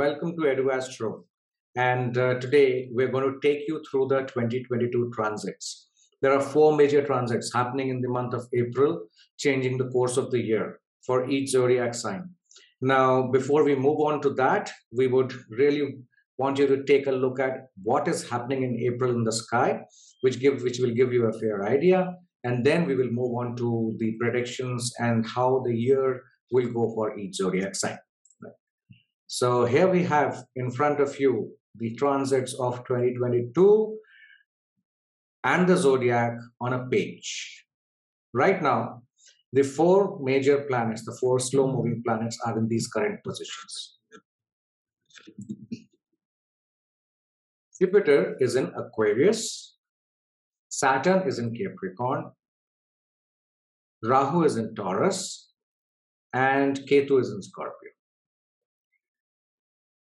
welcome to EduAstro. And uh, today we're going to take you through the 2022 transits. There are four major transits happening in the month of April, changing the course of the year for each zodiac sign. Now, before we move on to that, we would really want you to take a look at what is happening in April in the sky, which give which will give you a fair idea. And then we will move on to the predictions and how the year will go for each zodiac sign. So here we have in front of you the transits of 2022 and the zodiac on a page. Right now, the four major planets, the four slow moving planets, are in these current positions. Jupiter is in Aquarius, Saturn is in Capricorn, Rahu is in Taurus, and Ketu is in Scorpio.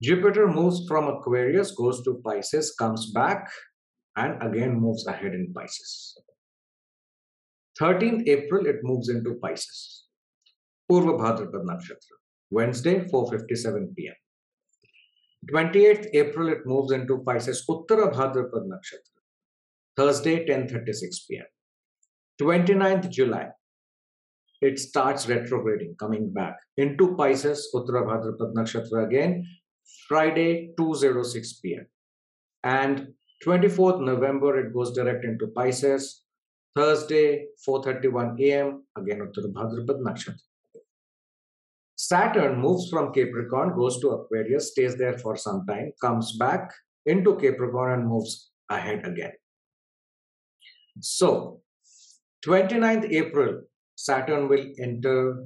Jupiter moves from Aquarius, goes to Pisces, comes back, and again moves ahead in Pisces. 13th April, it moves into Pisces. Purva Bhadrapad Nakshatra. Wednesday, 4.57 p.m. 28th April, it moves into Pisces. Uttara Bhadrapad Nakshatra. Thursday, 10.36 p.m. 29th July, it starts retrograding, coming back into Pisces, Uttara Bhadrapad Nakshatra again, Friday, 2.06 p.m. And 24th November, it goes direct into Pisces. Thursday, 4.31 a.m., again Uttara Bhadrapad Nakshatra. Saturn moves from Capricorn, goes to Aquarius, stays there for some time, comes back into Capricorn and moves ahead again. So, 29th April, Saturn will enter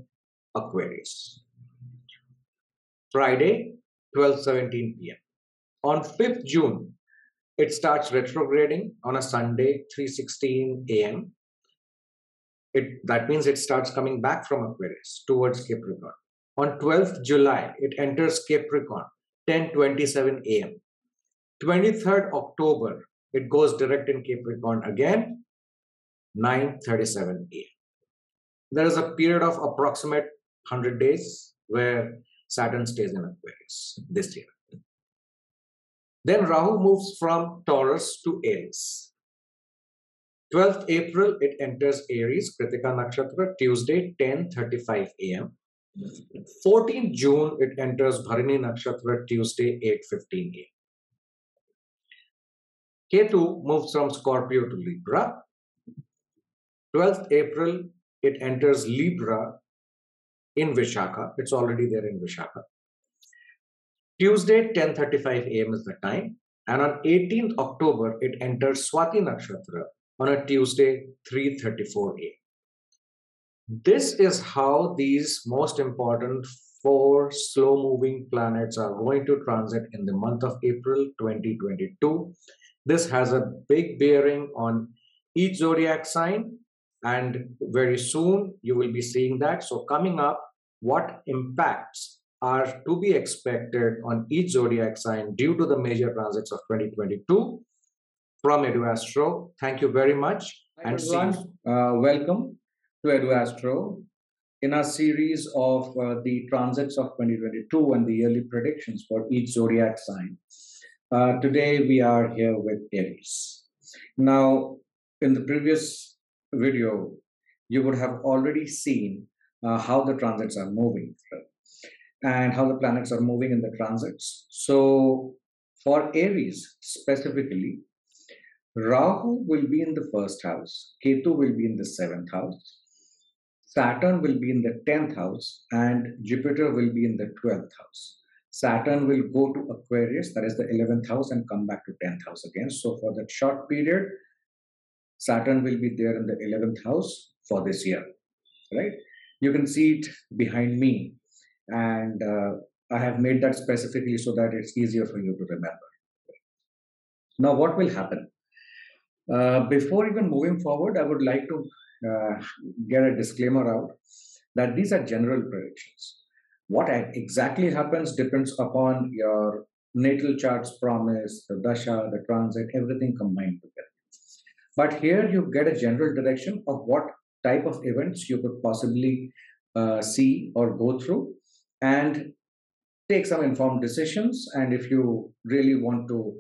Aquarius. Friday, 12:17 p.m. On 5th June, it starts retrograding on a Sunday, 3:16 a.m. It that means it starts coming back from Aquarius towards Capricorn. On 12th July, it enters Capricorn, 10:27 a.m. 23rd October, it goes direct in Capricorn again, 9:37 a.m. There is a period of approximate 100 days where Saturn stays in Aquarius this year. Then Rahu moves from Taurus to Aries. 12th April, it enters Aries, Kritika Nakshatra, Tuesday, 10.35 a.m. 14th June, it enters Bharani Nakshatra, Tuesday, 8.15 a.m. Ketu moves from Scorpio to Libra. 12th April, it enters Libra in Vishakha. It's already there in Vishakha. Tuesday, 10.35 a.m. is the time. And on 18th October, it enters Swati Nakshatra on a Tuesday, 3.34 a.m. This is how these most important four slow-moving planets are going to transit in the month of April 2022. This has a big bearing on each zodiac sign and very soon you will be seeing that. So coming up, what impacts are to be expected on each zodiac sign due to the major transits of 2022 from EduAstro. Thank you very much. Hi, and everyone, uh, welcome to EduAstro. In our series of uh, the transits of 2022 and the yearly predictions for each zodiac sign, uh, today we are here with Aries. Now, in the previous video, you would have already seen uh, how the transits are moving and how the planets are moving in the transits. So, for Aries specifically, Rahu will be in the first house, Ketu will be in the seventh house, Saturn will be in the 10th house, and Jupiter will be in the 12th house. Saturn will go to Aquarius, that is the 11th house, and come back to 10th house again. So, for that short period, Saturn will be there in the 11th house for this year, right? You can see it behind me, and uh, I have made that specifically so that it's easier for you to remember. Now, what will happen? Uh, before even moving forward, I would like to uh, get a disclaimer out that these are general predictions. What exactly happens depends upon your natal chart's promise, the dasha, the transit, everything combined together. But here you get a general direction of what type of events you could possibly uh, see or go through. And take some informed decisions. And if you really want to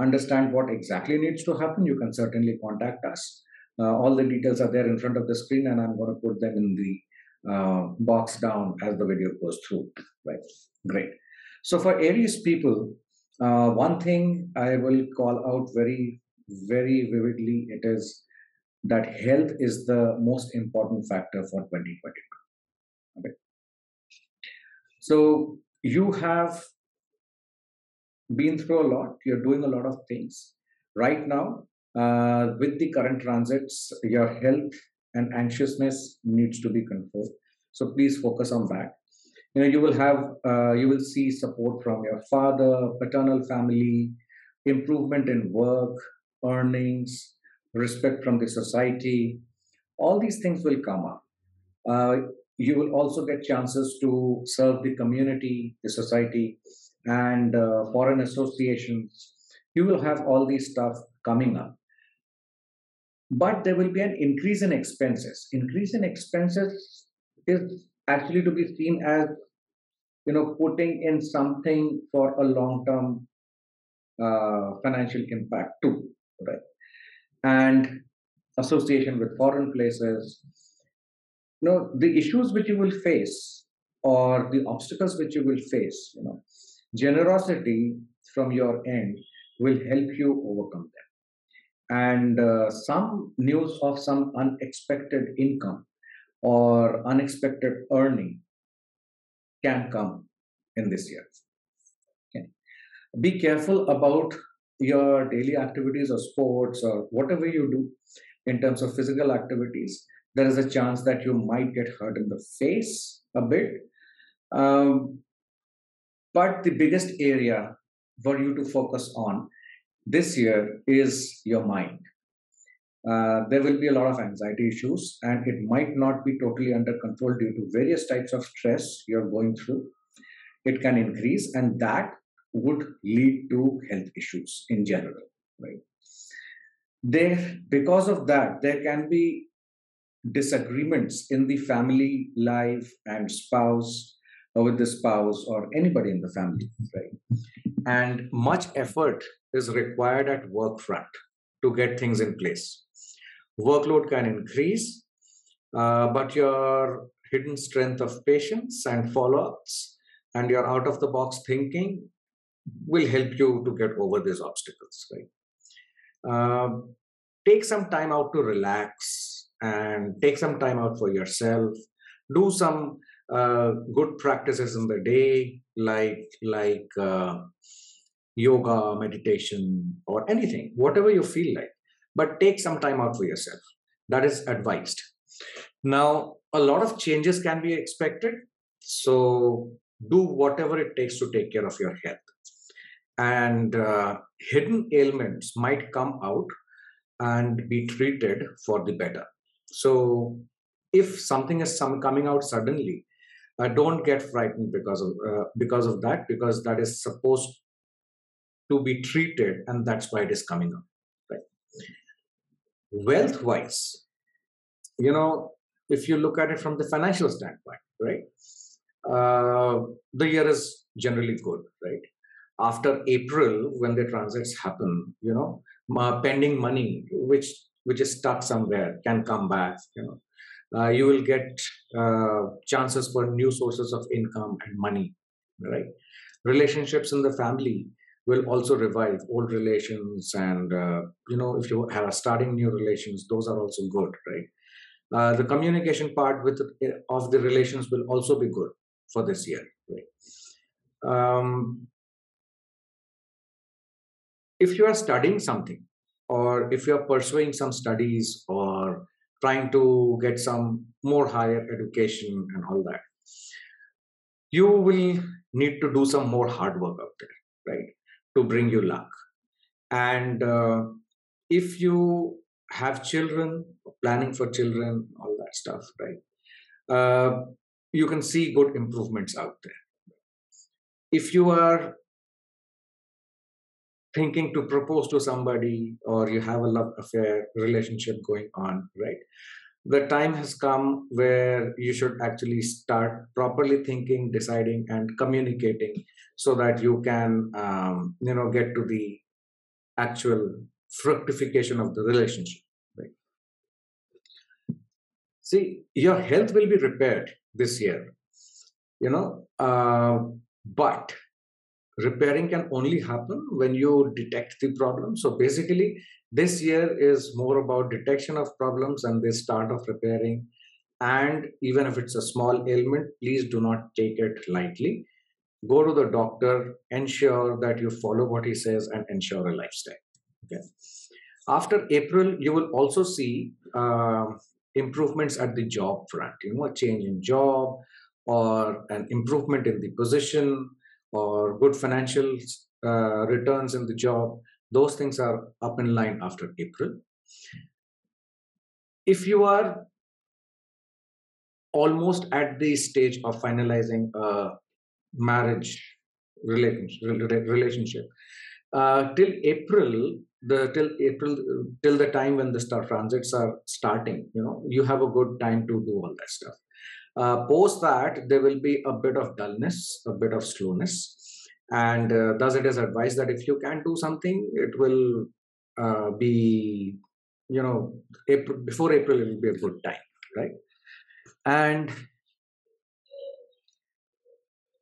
understand what exactly needs to happen, you can certainly contact us. Uh, all the details are there in front of the screen, and I'm going to put them in the uh, box down as the video goes through. Right, great. So for Aries people, uh, one thing I will call out very, very vividly it is that health is the most important factor for 2022. Okay. So you have been through a lot, you're doing a lot of things. Right now, uh, with the current transits, your health and anxiousness needs to be controlled. So please focus on that. You know, you will have, uh, you will see support from your father, paternal family, improvement in work, earnings, respect from the society. All these things will come up. Uh, you will also get chances to serve the community, the society, and uh, foreign associations. You will have all these stuff coming up. But there will be an increase in expenses. Increase in expenses is actually to be seen as you know putting in something for a long term uh, financial impact too right and association with foreign places you know the issues which you will face or the obstacles which you will face you know generosity from your end will help you overcome them and uh, some news of some unexpected income or unexpected earning can come in this year. Okay. Be careful about your daily activities or sports or whatever you do in terms of physical activities. There is a chance that you might get hurt in the face a bit. Um, but the biggest area for you to focus on this year is your mind. Uh, there will be a lot of anxiety issues, and it might not be totally under control due to various types of stress you're going through. It can increase, and that would lead to health issues in general, right? There, because of that, there can be disagreements in the family life and spouse or with the spouse or anybody in the family, right? And much effort is required at work front to get things in place. Workload can increase, uh, but your hidden strength of patience and follow-ups and your out-of-the-box thinking will help you to get over these obstacles. Right? Uh, take some time out to relax and take some time out for yourself. Do some uh, good practices in the day, like like uh, yoga, meditation, or anything, whatever you feel like. But take some time out for yourself. That is advised. Now, a lot of changes can be expected. So, do whatever it takes to take care of your health. And uh, hidden ailments might come out and be treated for the better. So, if something is some coming out suddenly, uh, don't get frightened because of uh, because of that because that is supposed to be treated and that's why it is coming up right wealth wise you know if you look at it from the financial standpoint right uh, the year is generally good right after april when the transits happen you know pending money which which is stuck somewhere can come back you know. Uh, you will get uh, chances for new sources of income and money right? Relationships in the family will also revive old relations and uh, you know if you have starting new relations those are also good right? Uh, the communication part with of the relations will also be good for this year right? Um, if you are studying something or if you are pursuing some studies or trying to get some more higher education and all that you will need to do some more hard work out there right to bring you luck. And uh, if you have children, planning for children, all that stuff, right? Uh, you can see good improvements out there. If you are thinking to propose to somebody or you have a love affair relationship going on, right? The time has come where you should actually start properly thinking, deciding, and communicating so that you can um, you know get to the actual fructification of the relationship right see your health will be repaired this year you know uh, but repairing can only happen when you detect the problem. So basically this year is more about detection of problems and the start of repairing. And even if it's a small ailment please do not take it lightly. Go to the doctor ensure that you follow what he says and ensure a lifestyle. Okay. After april you will also see uh, improvements at the job front. You know a change in job or an improvement in the position or good financial uh, returns in the job those things are up in line after april. If you are almost at the stage of finalizing a marriage relationship uh, till april the till april till the time when the star transits are starting you know you have a good time to do all that stuff uh, post that there will be a bit of dullness a bit of slowness. And uh, thus it is advised that if you can do something it will uh, be you know april, before april it will be a good time right? And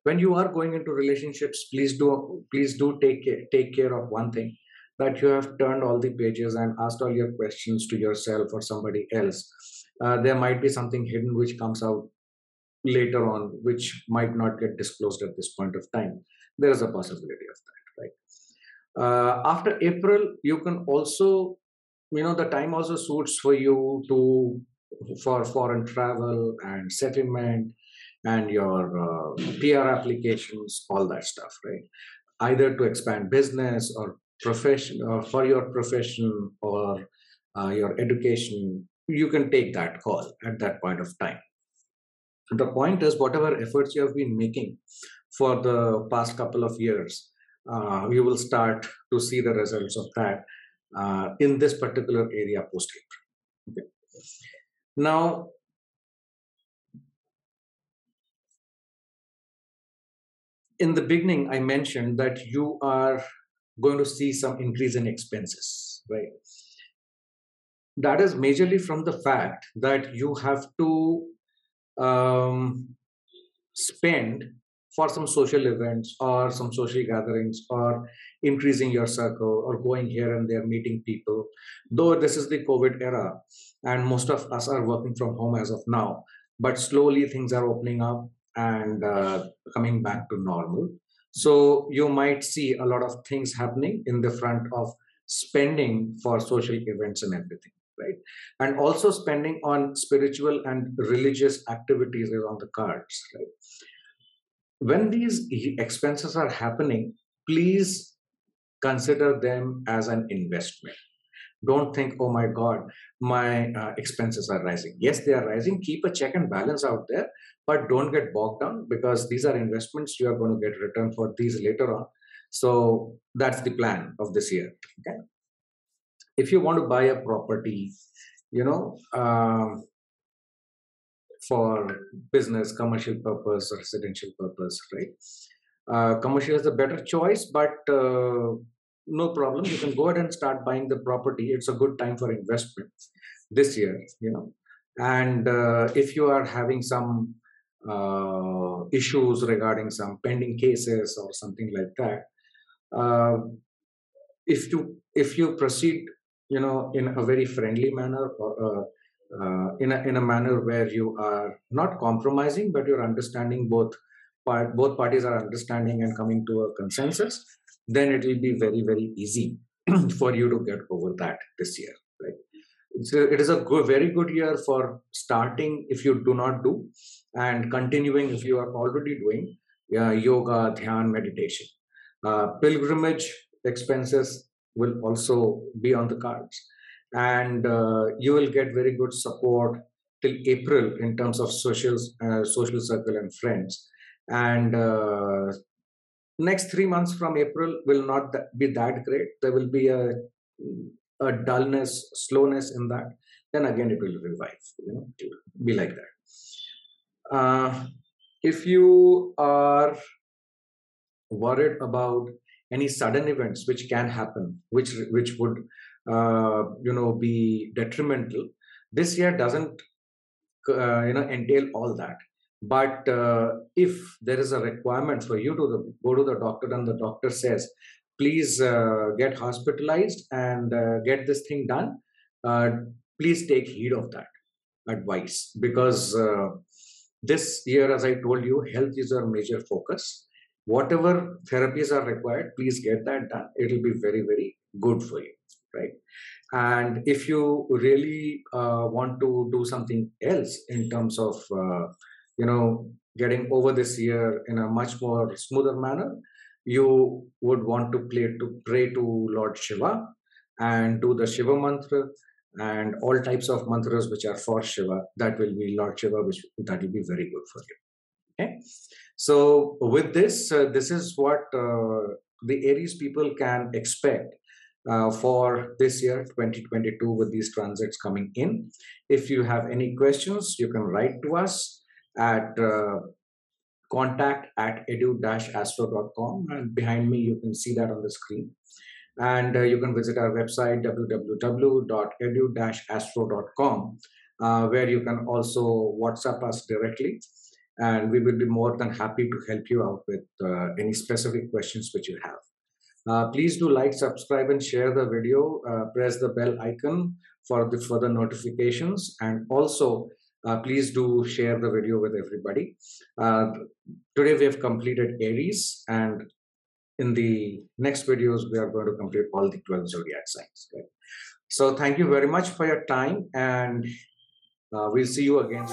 when you are going into relationships please do please do take care, take care of one thing that you have turned all the pages and asked all your questions to yourself or somebody else. Uh, there might be something hidden which comes out later on which might not get disclosed at this point of time there is a possibility of that right uh, after april you can also you know the time also suits for you to for foreign travel and settlement and your uh, PR applications, all that stuff, right? Either to expand business or profession, or for your profession or uh, your education, you can take that call at that point of time. The point is, whatever efforts you have been making for the past couple of years, uh, you will start to see the results of that uh, in this particular area post April. Okay. Now, in the beginning, I mentioned that you are going to see some increase in expenses, right? That is majorly from the fact that you have to um, spend for some social events or some social gatherings or increasing your circle or going here and there meeting people. Though this is the covid era and most of us are working from home as of now but slowly things are opening up and uh, coming back to normal. So you might see a lot of things happening in the front of spending for social events and everything right? And also spending on spiritual and religious activities is on the cards right? When these expenses are happening please consider them as an investment. Don't think oh my god my uh, expenses are rising. Yes they are rising. Keep a check and balance out there but don't get bogged down because these are investments you are going to get return for these later on. So that's the plan of this year okay if you want to buy a property you know um, for business commercial purpose residential purpose right? Uh, commercial is a better choice but uh, no problem. You can go ahead and start buying the property. It's a good time for investment this year you know? And uh, if you are having some uh, issues regarding some pending cases or something like that uh, if you if you proceed you know in a very friendly manner or uh, uh, in a in a manner where you are not compromising but you're understanding both part both parties are understanding and coming to a consensus then it will be very very easy for you to get over that this year right? It's a, it is a good, very good year for starting if you do not do and continuing if you are already doing uh, yoga dhyan meditation. Uh, pilgrimage expenses will also be on the cards and uh, you will get very good support till april in terms of social uh, social circle and friends and uh, next 3 months from april will not be that great there will be a a dullness, slowness in that, then again it will revive. You know, be like that. Uh, if you are worried about any sudden events which can happen which which would uh, you know be detrimental this year doesn't uh, you know entail all that. But uh, if there is a requirement for you to the, go to the doctor and the doctor says please uh, get hospitalized and uh, get this thing done uh, please take heed of that advice. Because this year as i told you health is our major focus whatever therapies are required please get that done. It'll be very very good for you right? And if you really uh, want to do something else in terms of uh, you know getting over this year in a much more smoother manner you would want to play to pray to lord shiva and do the shiva mantra and all types of mantras which are for shiva that will be lord shiva which that will be very good for you okay so with this, uh, this is what uh, the Aries people can expect uh, for this year 2022 with these transits coming in. If you have any questions, you can write to us at uh, contact at edu-astro.com and behind me you can see that on the screen. And uh, you can visit our website www.edu-astro.com uh, where you can also WhatsApp us directly and we will be more than happy to help you out with uh, any specific questions which you have. Uh, please do like, subscribe, and share the video. Uh, press the bell icon for the further notifications, and also uh, please do share the video with everybody. Uh, today we have completed Aries, and in the next videos we are going to complete all the 12 zodiac signs. So thank you very much for your time, and uh, we'll see you again.